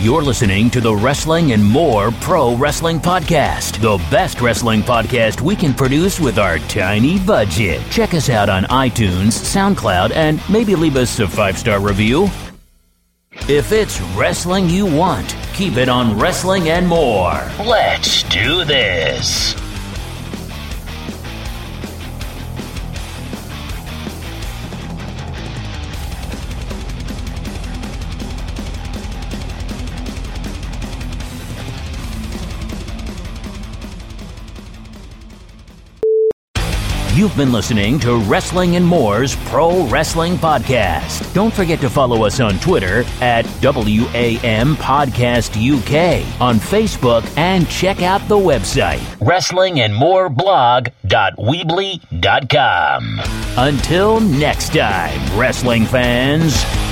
You're listening to the Wrestling and More Pro Wrestling Podcast, the best wrestling podcast we can produce with our tiny budget. Check us out on iTunes, SoundCloud, and maybe leave us a five star review. If it's wrestling you want, keep it on Wrestling and More. Let's do this. You've been listening to Wrestling and More's Pro Wrestling Podcast. Don't forget to follow us on Twitter at WAM Podcast UK, on Facebook, and check out the website Wrestling and More wrestlingandmoreblog.weebly.com. Until next time, wrestling fans.